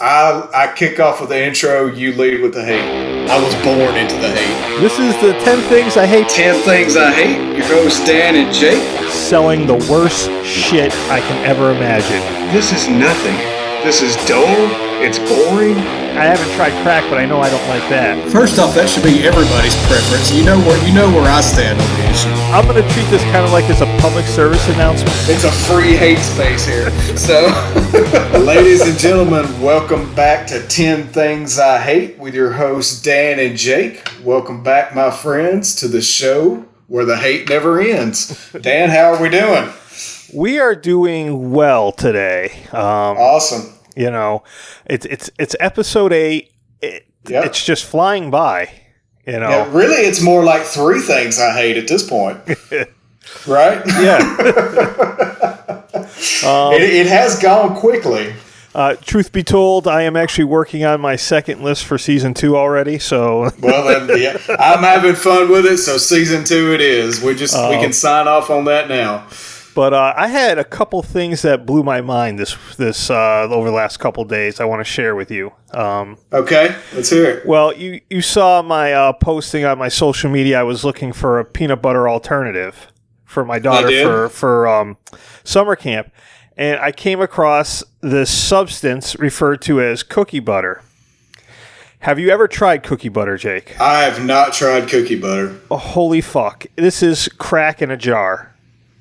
I I kick off with the intro. You lead with the hate. I was born into the hate. This is the 10 things I hate Ten things I hate. Your hosts Dan and Jake. selling the worst shit I can ever imagine. This is nothing. This is dull. It's boring. I haven't tried crack, but I know I don't like that. First off, that should be everybody's preference. You know where you know where I stand on the issue. I'm going to treat this kind of like it's a public service announcement. It's a free hate space here. So, ladies and gentlemen, welcome back to 10 Things I Hate with your hosts, Dan and Jake. Welcome back, my friends, to the show where the hate never ends. Dan, how are we doing? We are doing well today. Um, Awesome. You know, it's it's it's episode 8. It, Yep. It's just flying by, you know. Yeah, really, it's more like three things I hate at this point. right? yeah. it, it has gone quickly. Uh, truth be told, I am actually working on my second list for season 2 already, so Well, then, yeah, I'm having fun with it, so season two it is. We just we can sign off on that now. But uh, I had a couple things that blew my mind this this uh, over the last couple days. I want to share with you. Um, Okay, let's hear it. well, you you saw my uh, posting on my social media. I was looking for a peanut butter alternative for my daughter for for um, summer camp, and I came across this substance referred to as cookie butter. Have you ever tried cookie butter, Jake? I have not tried cookie butter. Oh, holy fuck! This is crack in a jar.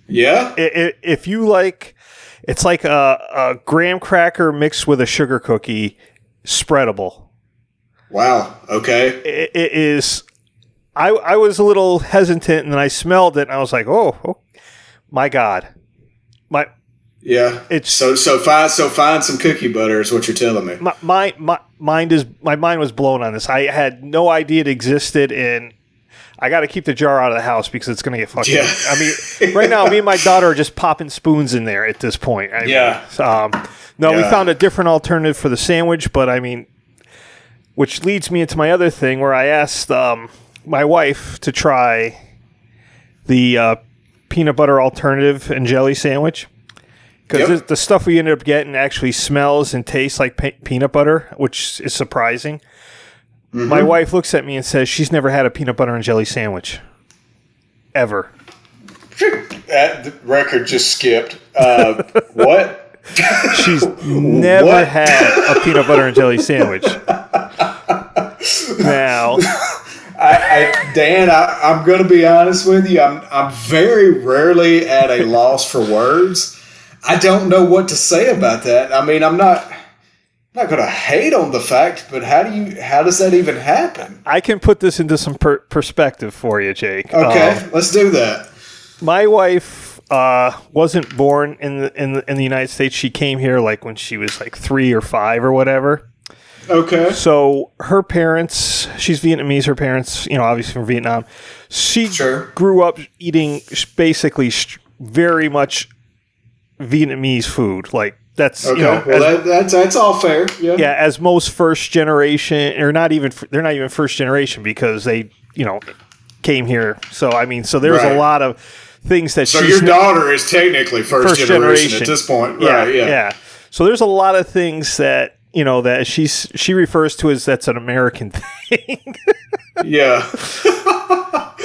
Yeah, i- i- if you like, it's like a, a graham cracker mixed with a sugar cookie, spreadable. wow. Okay, It, it is. I I was a little hesitant, and then I smelled it, and I was like, oh, oh my god, my yeah. It's- so so find so find some cookie butter is what you're telling me. my my, my mind is my mind was blown on this. I had no idea it existed, and I got to keep the jar out of the house because it's going to get fucking. Yeah. I mean, right now, me and my daughter are just popping spoons in there at this point. I mean, Yeah. Um, no, we found a different alternative for the sandwich, but I mean, which leads me into my other thing where I asked um, my wife to try the uh, peanut butter alternative and jelly sandwich. Because Yep. the stuff we ended up getting actually smells and tastes like pe- peanut butter, which is surprising. My wife looks at me and says she's never had a peanut butter and jelly sandwich. Ever. That the record just skipped. Uh, what? She's never What? had a peanut butter and jelly sandwich. Now, I, I, Dan, I, I'm going to be honest with you. I'm, I'm very rarely at a loss for words. I don't know what to say about that. I mean, I'm not, not going to hate on the fact, but how do you, how does that even happen? I can put this into some per- perspective for you, Jake. Okay, Um, let's do that. my wife uh, wasn't born in the, in the in the United States. She came here like when she was like three or five or whatever. Okay, So her parents, she's Vietnamese. Her parents, you know, obviously from Vietnam. She Sure. grew up eating basically very much Vietnamese food. Like that's okay. you know, well, as- that, that's that's all fair. Yeah. yeah, as most first generation, or not even they're not even first generation because they you know came here. So I mean, so there's Right. a lot of things that So your daughter is technically first, first generation, generation at this point, yeah, right? Yeah. yeah. So there's a lot of things that you know that she's she refers to as that's an American thing. Yeah.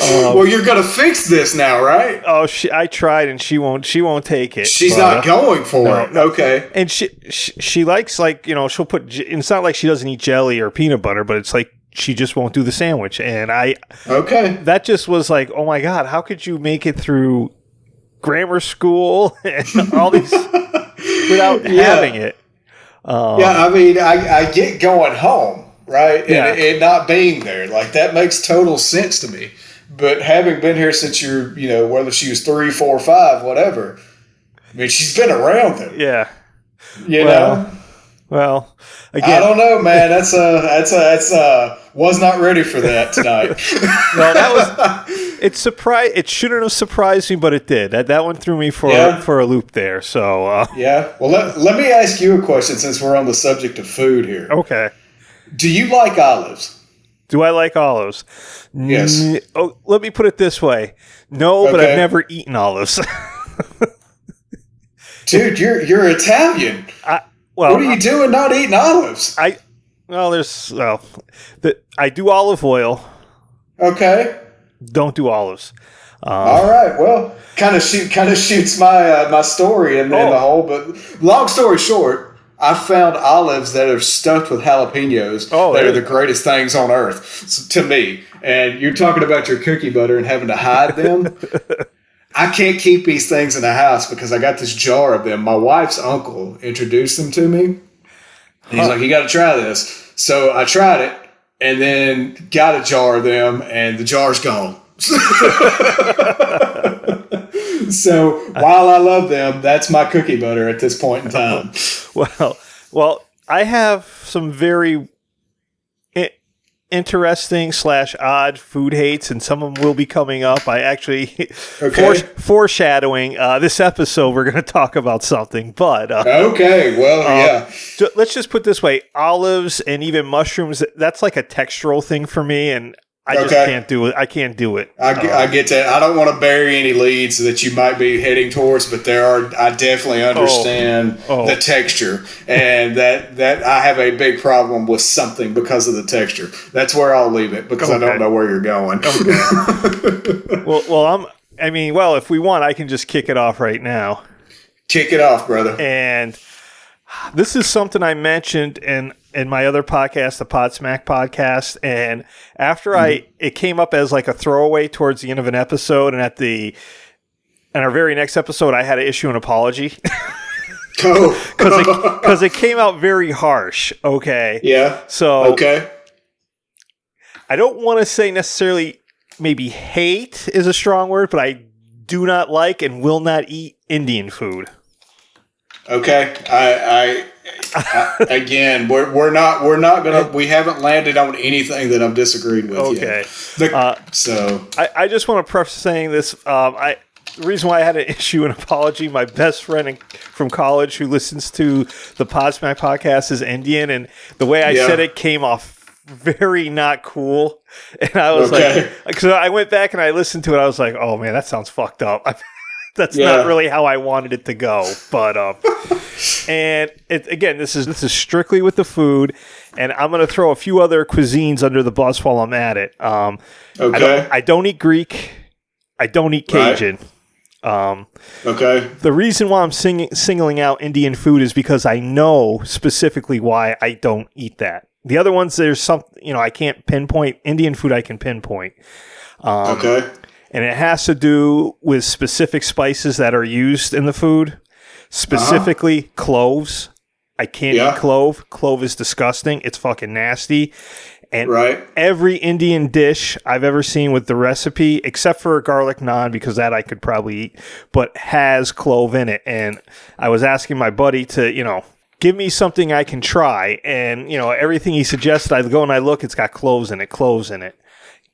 Um, well, you're gonna fix this now, right? oh, she I tried and she won't she won't take it. She's but, not uh, going for no, it. Okay. and she, she she likes like you know she'll put it's not like she doesn't eat jelly or peanut butter, but it's like she just won't do the sandwich. And I Okay. that just was like, oh my god, how could you make it through grammar school and all these without Yeah. having it? Um, Yeah, I mean, I, I get going home, right? Yeah. And, and not being there. Like, that makes total sense to me. But having been here since you're, you know, whether she was three, four, five, whatever, I mean, she's been around them, yeah. you Well, know? Well, I don't know, man. That's a, that's a, that's a, was not ready for that tonight. no, that was it. Surprise! It shouldn't have surprised me, but it did. That that one threw me for Yeah. for a loop there. So uh, yeah. Well, let, let me ask you a question since we're on the subject of food here. okay. Do you like olives? Do I like olives? Yes. N- oh, let me put it this way: No, but I've never eaten olives. Dude, you're, you're Italian. well, What are you doing not eating olives? I well, there's well, the, I do olive oil. Okay. Don't do olives. All right. Well, kind of shoot, kind of shoots my uh, my story in, in Oh. the hole. But long story short, I found olives that are stuffed with jalapenos Oh, that are the greatest things on earth to me. And you're talking about your cookie butter and having to hide them. I can't keep these things in the house because I got this jar of them. My wife's uncle introduced them to me. He's like, "You got to try this." So I tried it, and then got a jar of them, and the jar's gone. so while I love them, that's my cookie butter at this point in time. Well, well, I have some very interesting slash odd food hates, and some of them will be coming up. I actually Okay. fore- foreshadowing uh, this episode, we're going to talk about something, but uh, Okay, well, yeah, ju- let's just put it this way: olives and even mushrooms. That's like a textural thing for me, and I just can't do it. I can't do it. I, I get that. I don't want to bury any leads that you might be heading towards, but there are. I definitely oh. understand Oh. the texture, and that that I have a big problem with something because of the texture. That's where I'll leave it because I don't know where you're going. Well, well, I'm. I mean, well, if we want, I can just kick it off right now. Kick it off, brother. And this is something I mentioned in in my other podcast, the Podsmack podcast. And after I, mm-hmm. it came up as like a throwaway towards the end of an episode, and at the in our very next episode, I had to issue an apology oh. Go. because it, it came out very harsh. Okay, yeah. so Okay. I don't want to say necessarily maybe hate is a strong word, but I do not like and will not eat Indian food. Okay. I, Again, we're, we're not we're not gonna we haven't landed on anything that I've disagreed with Okay. yet. The- Uh, so I, I just want to preface saying this. Um, I the reason why I had to issue an apology. My best friend in, from college who listens to the Podsmack podcast is Indian, and the way I Yeah. said it came off very not cool. And I was Okay. like, so I went back and I listened to it. I was like, oh man, that sounds fucked up. That's Yeah. not really how I wanted it to go. But um, and it, again, this is this is strictly with the food, and I'm going to throw a few other cuisines under the bus while I'm at it. Um, I okay. don't, I don't eat Greek. I don't eat Right. Cajun. Um, Okay. the reason why I'm singing, singling out Indian food is because I know specifically why I don't eat that. The other ones, there's some, you know, I can't pinpoint. Indian food, I can pinpoint. Um, Okay. And it has to do with specific spices that are used in the food, specifically uh-huh. cloves. I can't Yeah. eat clove. Clove is disgusting. It's fucking nasty. And Right. every Indian dish I've ever seen with the recipe, except for a garlic naan, because that I could probably eat, but has clove in it. And I was asking my buddy to, you know, give me something I can try. And, you know, everything he suggested, I go and I look, it's got cloves in it, cloves in it.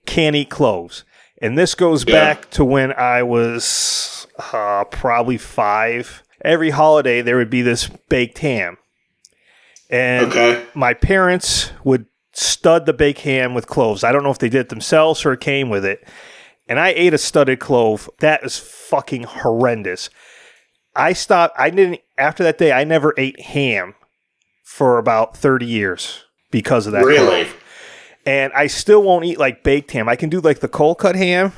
Can't eat cloves. And this goes Yeah. back to when I was uh, probably five. Every holiday, there would be this baked ham. And Okay. my parents would stud the baked ham with cloves. I don't know if they did it themselves or it came with it. And I ate a studded clove. That is fucking horrendous. I stopped. I didn't. After that day, I never ate ham for about thirty years because of that. Really? clove. And I still won't eat like baked ham. I can do like the cold cut ham,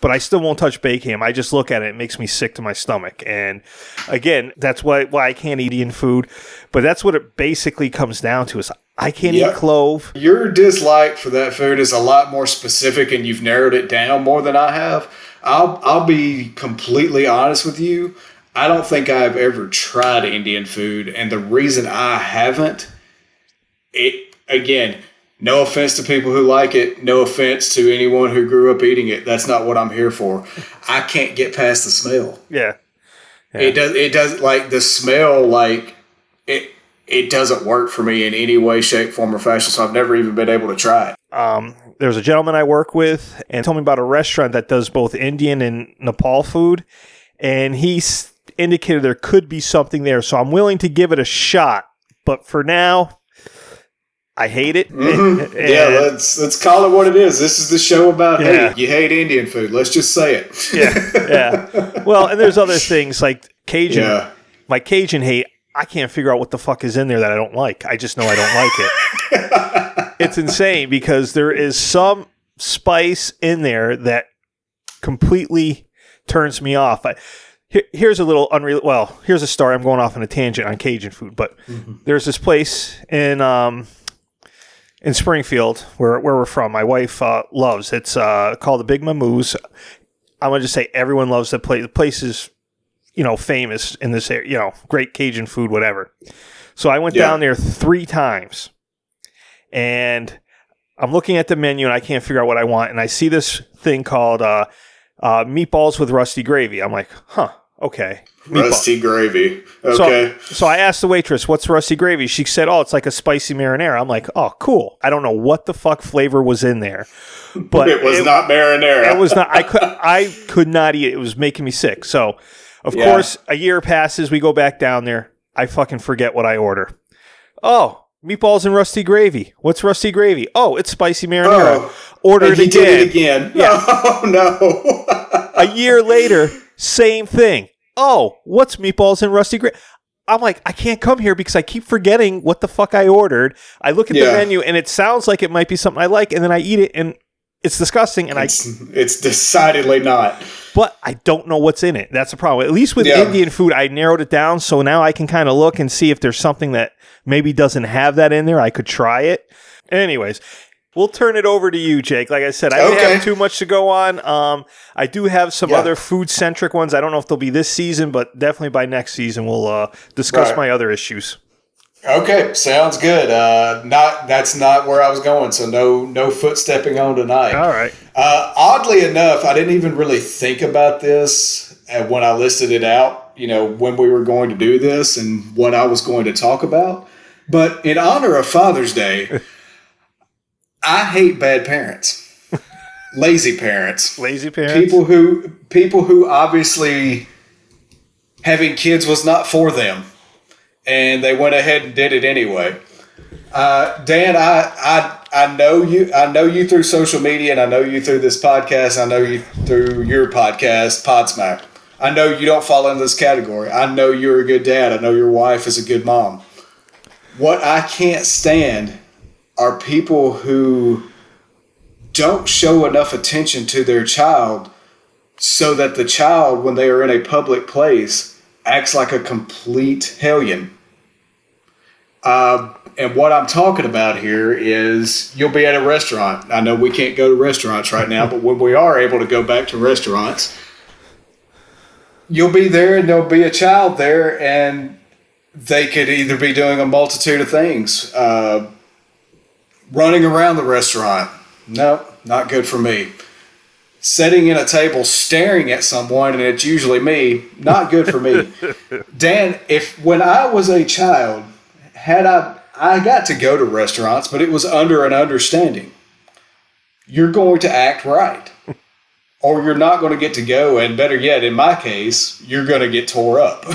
but I still won't touch baked ham. I just look at it; it makes me sick to my stomach. And again, that's why why I can't eat Indian food. But that's what it basically comes down to: is I can't eat clove. Your dislike for that food is a lot more specific, and you've narrowed it down more than I have. I'll I'll be completely honest with you. I don't think I've ever tried Indian food, and the reason I haven't, it again, no offense to people who like it, no offense to anyone who grew up eating it. That's not what I'm here for. I can't get past the smell. Yeah, It does. It does like the smell. Like it. It doesn't work for me in any way, shape, form, or fashion. So I've never even been able to try it. um, there's a gentleman I work with and told me about a restaurant that does both Indian and Nepal food, and he indicated there could be something there. So I'm willing to give it a shot, but for now, I hate it. Mhm. Yeah, let's let's call it what it is. This is the show about Yeah. hate. You hate Indian food. Let's just say it. yeah, yeah. Well, and there's other things like Cajun. yeah. My Cajun hate. I can't figure out what the fuck is in there that I don't like. I just know I don't like it. it's insane because there is some spice in there that completely turns me off. I, here, here's a little unreal. Well, here's a story. I'm going off on a tangent on Cajun food, but there's this place in um, in Springfield where where we're from. My wife uh, loves. It's uh, called the Big Mamou's. I'm gonna just say everyone loves the place. The place is, you know, famous in this area. You know, great Cajun food, whatever. So I went Yeah. down there three times, and I'm looking at the menu and I can't figure out what I want. And I see this thing called uh, uh, meatballs with rusty gravy. I'm like, huh, okay. Meatball- Rusty gravy. so, Okay. so I asked the waitress, "What's rusty gravy?" She said, "Oh, it's like a spicy marinara." I'm like, "Oh, cool." I don't know what the fuck flavor was in there, but it was not marinara. It was not. I could. I could not eat it. It was making me sick. So, of Yeah. course, a year passes. We go back down there. I fucking forget what I order. Oh, meatballs and rusty gravy. What's rusty gravy? Oh, it's spicy marinara. Oh, order and it he again. did it again. Yeah. Oh no. A year later, same thing. Oh, what's meatballs and rusty gravy? I'm like, I can't come here because I keep forgetting what the fuck I ordered. I look at the menu and it sounds like it might be something I like, and then I eat it and it's disgusting. And I it's, it's decidedly not. but I don't know what's in it. That's the problem. At least with Yeah. Indian food, I narrowed it down, so now I can kind of look and see if there's something that maybe doesn't have that in there. I could try it. Anyways, we'll turn it over to you, Jake. Like I said, I didn't have too much to go on. Um, I do have some Yeah. other food centric ones. I don't know if they'll be this season, but definitely by next season we'll uh, discuss Right. my other issues. Okay, sounds good. Uh, not that's not where I was going. So no no foot stepping on tonight. All right. Uh, oddly enough, I didn't even really think about this uh, when I listed it out. You know, when we were going to do this and what I was going to talk about. But in honor of Father's Day, I hate bad parents, lazy parents, Lazy parents. people who people who obviously having kids was not for them, and they went ahead and did it anyway. Uh, Dan, I, I I know you. I know you through social media, and I know you through this podcast. I know you through your podcast, Podsmack. I know you don't fall into this category. I know you're a good dad. I know your wife is a good mom. What I can't stand are people who don't show enough attention to their child so that the child, when they are in a public place, acts like a complete hellion. Uh, and what I'm talking about here is you'll be at a restaurant. I know we can't go to restaurants right now, but when we are able to go back to restaurants, you'll be there and there'll be a child there, and they could either be doing a multitude of things. Uh, running around the restaurant. No, not good for me. Sitting in a table staring at someone, and it's usually me, not good for me. Dan, if when I was a child, had I I got to go to restaurants, but it was under an understanding. You're going to act right. Or you're not going to get to go, and better yet, in my case, you're going to get tore up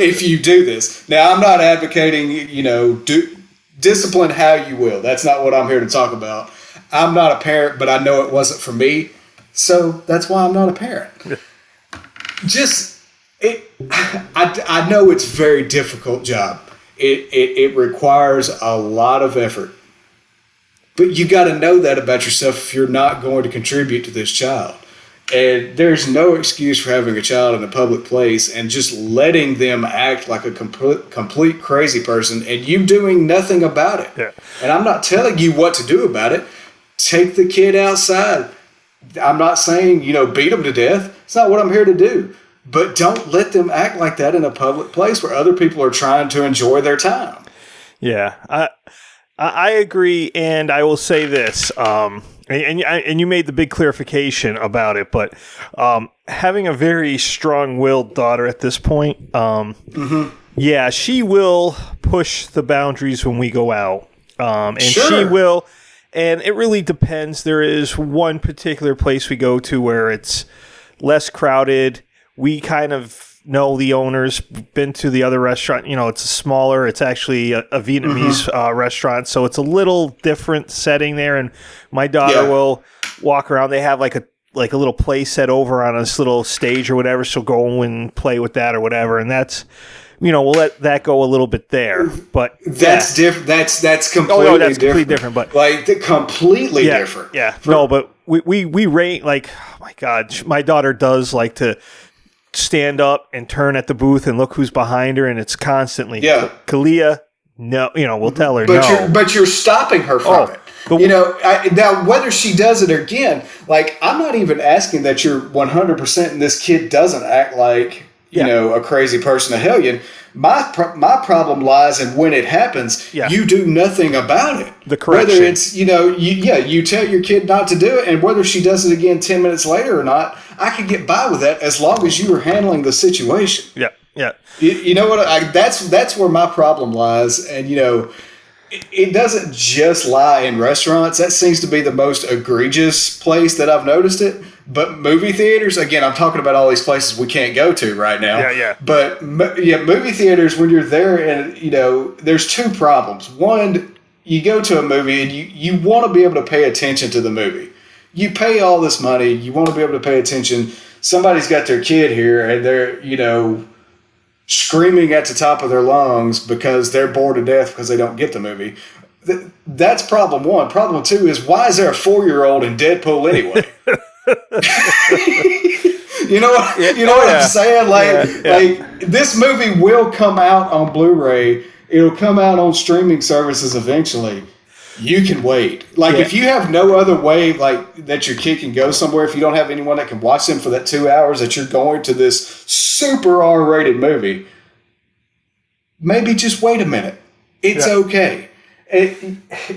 if you do this. Now, I'm not advocating, you know, do discipline how you will. That's not what I'm here to talk about. I'm not a parent, but I know it wasn't for me, so that's why I'm not a parent. Just it, I, I know it's a very difficult job. It, it it requires a lot of effort, but you got to know that about yourself if you're not going to contribute to this child. And there's no excuse for having a child in a public place and just letting them act like a complete, complete crazy person and you doing nothing about it. Yeah. And I'm not telling you what to do about it. Take the kid outside. I'm not saying, you know, beat them to death. It's not what I'm here to do. But don't let them act like that in a public place where other people are trying to enjoy their time. Yeah, I I I agree, and I will say this. Um, and and, and you made the big clarification about it, but um, having a very strong-willed daughter at this point, um, yeah, she will push the boundaries when we go out, um, and she will. And it really depends. There is one particular place we go to where it's less crowded. We kind of know the owners. Been to the other restaurant. You know, it's smaller. It's actually a, a Vietnamese uh, restaurant, so it's a little different setting there. And my daughter Yeah. will walk around. They have like a like a little play set over on this little stage or whatever. She'll go and play with that or whatever, and that's you know, we'll let that go a little bit there. But That's yeah. different. That's that's Oh, completely no, that's different. completely different, but- like completely yeah, different. Yeah, no, but we we we rate like oh my god, my daughter does like to stand up and turn at the booth and look who's behind her, and it's constantly Yeah. Kalia. No, you know, we'll tell her But no. you're but you're stopping her from Oh, it. you know, I, now whether she does it again, like I'm not even asking that you're 100 percent and this kid doesn't act like you Yeah. know a crazy person, a hellion. My pro- my problem lies in when it happens, Yeah. you do nothing about it. The correction. Whether it's you know, you, yeah, you tell your kid not to do it, and whether she does it again 10 minutes later or not, I could get by with that as long as you were handling the situation. yeah, yeah, You, you know what? I, that's that's where my problem lies, and you know, it, it doesn't just lie in restaurants. That seems to be the most egregious place that I've noticed it. But movie theaters, again, I'm talking about all these places we can't go to right now. Yeah, yeah. But yeah, movie theaters when you're there, and you know, there's two problems. One, you go to a movie and you you want to be able to pay attention to the movie. You pay all this money, you want to be able to pay attention. Somebody's got their kid here, and they're you know screaming at the top of their lungs because they're bored to death because they don't get the movie. That's problem one. Problem two is why is there a four year old in Deadpool anyway? you know what you know what yeah. I'm saying? Like Yeah, yeah. like this movie will come out on Blu-ray. It'll come out on streaming services eventually. You can wait. Like Yeah. if you have no other way, like that your kid can go somewhere. If you don't have anyone that can watch them for that two hours that you're going to this super R-rated movie, maybe just wait a minute. It's Yeah. okay. It,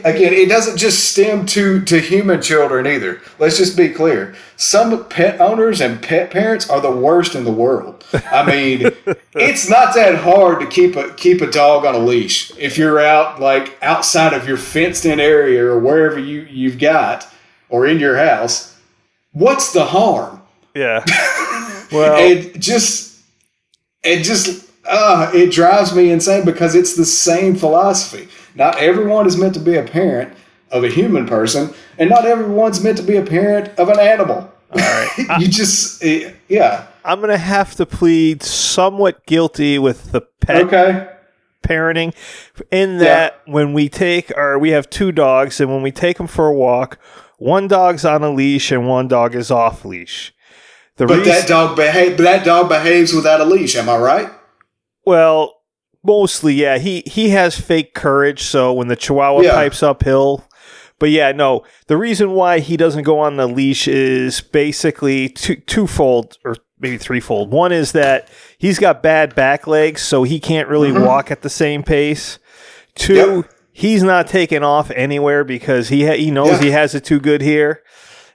again, it doesn't just stem to to human children either. Let's just be clear. Some pet owners and pet parents are the worst in the world. I mean, it's not that hard to keep a keep a dog on a leash if you're out like outside of your fenced in area or wherever you you've got or in your house. What's the harm? yeah. Well, it just it just uh it drives me insane because it's the same philosophy not everyone is meant to be a parent of a human person and not everyone's meant to be a parent of an animal. All right. You just it- yeah. I'm gonna have to plead somewhat guilty with the pet okay. parenting in that when we take our we have two dogs and when we take them for a walk one dog's on a leash and one dog is off leash. The but reason, that dog behave that dog behaves without a leash am i right? Well mostly yeah he he has fake courage so when the chihuahua Yeah. pipes uphill but yeah no the reason why he doesn't go on the leash is basically two, twofold or maybe threefold one is that he's got bad back legs so he can't really walk at the same pace two Mm-hmm. Yep. he's not taking off anywhere because he ha- he knows Yeah. he has it too good here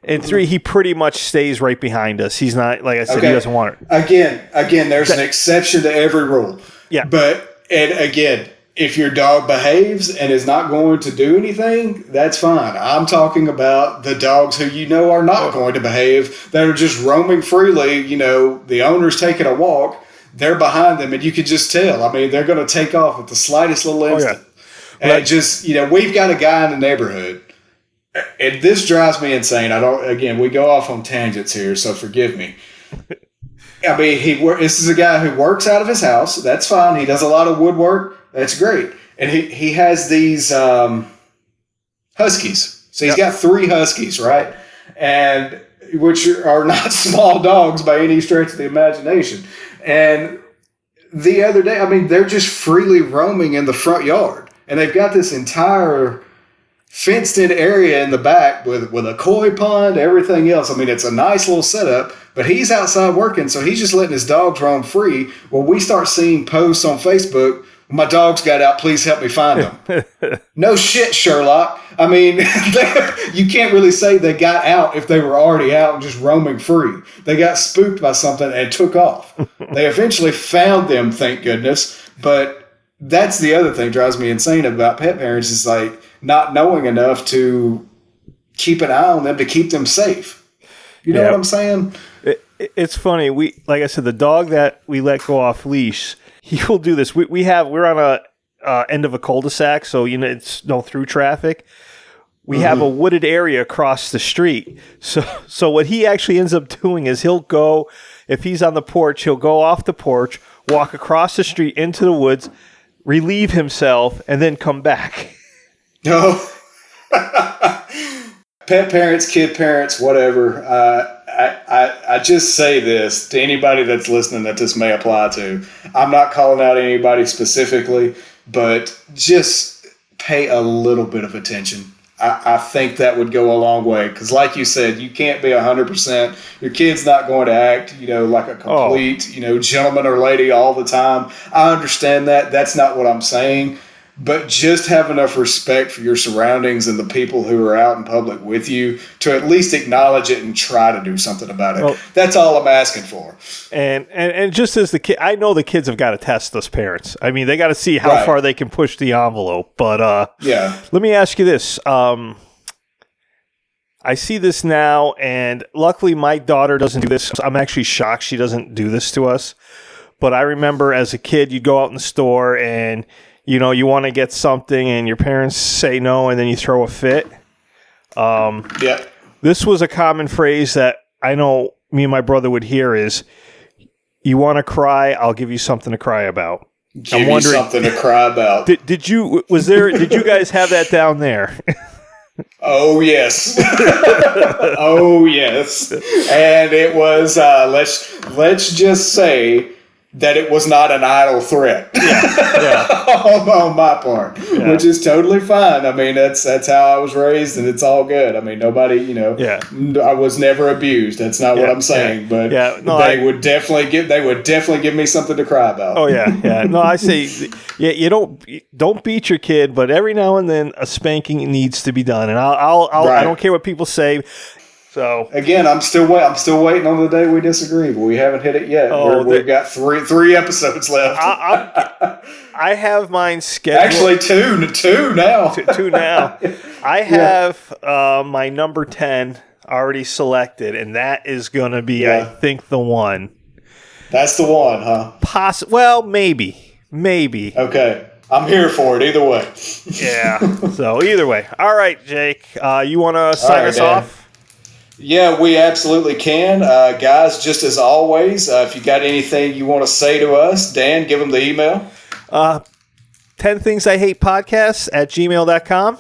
and three he pretty much stays right behind us he's not like i said he doesn't want it again again there's an exception to every rule Yeah. but and again if your dog behaves and is not going to do anything that's fine i'm talking about the dogs who you know are Oh. not going to behave that are just roaming freely you know the owner's taking a walk they're behind them and you can just tell i mean they're going to take off at the slightest little Oh, yeah. instant and it just you know we've got a guy in the neighborhood and this drives me insane. I don't. Again, we go off on tangents here, so forgive me. I mean, he this is a guy who works out of his house. That's fine. He does a lot of woodwork. That's great. And he he has these um, huskies. So he's Yep. got three huskies, right? And which are not small dogs by any stretch of the imagination. And the other day, I mean, they're just freely roaming in the front yard, and they've got this entire fenced in area in the back with with a koi pond, everything else. I mean, it's a nice little setup. But he's outside working, so he's just letting his dogs roam free. Well, we start seeing posts on Facebook. My dogs got out. Please help me find them. no shit, Sherlock. I mean, you can't really say they got out if they were already out and just roaming free. They got spooked by something and took off. they eventually found them, thank goodness. But that's the other thing drives me insane about pet parents is like not knowing enough to keep an eye on them to keep them safe. You know Yeah. what I'm saying? It, it- it's funny. We like I said, the dog that we let go off leash, he will do this. We we have we're on a uh, end of a cul-de-sac, so you know it's no through traffic. We have a wooded area across the street. So so what he actually ends up doing is he'll go if he's on the porch, he'll go off the porch, walk across the street into the woods, relieve himself, and then come back. No. Pet parents, kid parents, whatever. Uh, I, I, I just say this to anybody that's listening that this may apply to. I'm not calling out anybody specifically, but just pay a little bit of attention. I, I think that would go a long way because, like you said, you can't be 100%. Your kid's not going to act, you know, like a complete, you know, gentleman or lady all the time. I understand that. That's not what I'm saying but just have enough respect for your surroundings and the people who are out in public with you to at least acknowledge it and try to do something about it. Well- That's all I'm asking for. And, and and just as the kid, I know the kids have got to test us parents. I mean, they got to see how Right. far they can push the envelope. But uh, Yeah. let me ask you this: um, I see this now, and luckily my daughter doesn't do this. I'm actually shocked she doesn't do this to us. But I remember as a kid, you'd go out in the store and you know you want to get something, and your parents say no, and then you throw a fit. Um, Yeah. this was a common phrase that I know me and my brother would hear is you want to cry, I'll give you something to cry about. Give you wondering- something to cry about. Did, did you was there did you guys have that down there? Oh yes, oh yes, and it was. Uh, let's let's just say that it was not an idle threat yeah. on, on my part, which is totally fine. I mean, that's that's how I was raised, and it's all good. I mean, nobody, you know, Yeah. I was never abused. That's not what I'm saying, yeah. but Yeah, no, they I- would definitely give they would definitely give me something to cry about. Oh yeah, yeah. No, I say yeah, you don't don't beat your kid, but every now and then a spanking needs to be done. And I'll, I'll, I'll I Right. don't care what people say. So Again, I'm still wait. I'm still waiting on the day we disagree, but we haven't hit it yet. Oh, the- we've got three three episodes left. I, I have mine scheduled. Actually, two two now. two now. I have uh, my number ten already selected, and that is going to be, I think, the one. That's the one, huh? Poss- well, maybe, maybe. Okay, I'm here for it either way. Yeah. so either way, all right, Jake. Uh, you want to sign right, us Dan. off? Yeah, we absolutely can, uh, guys. Just as always, uh, if you got anything you want to say to us, Dan, give them the email. Uh, 10 things I hate podcasts at gmail.com.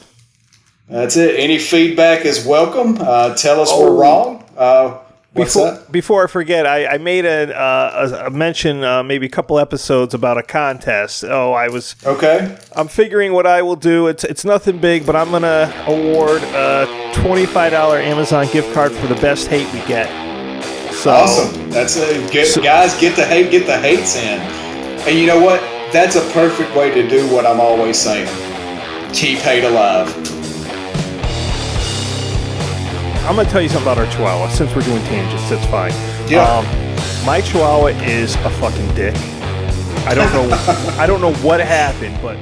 That's it. Any feedback is welcome. Uh, tell us Oh. we're wrong. Uh, what's Before, that? before I forget, I, I made a, uh, a, a mention uh, maybe a couple episodes about a contest. Oh, I was Okay. I'm figuring what I will do. It's it's nothing big, but I'm gonna award a twenty-five dollar Amazon gift card for the best hate we get. So Awesome. That's a get, So- guys. Get the hate. Get the hates in. And you know what? That's a perfect way to do what I'm always saying. Keep hate alive. I'm gonna tell you something about our Chihuahua. Since we're doing tangents, that's fine. Yeah. Um, my Chihuahua is a fucking dick. I don't know. I don't know what happened, but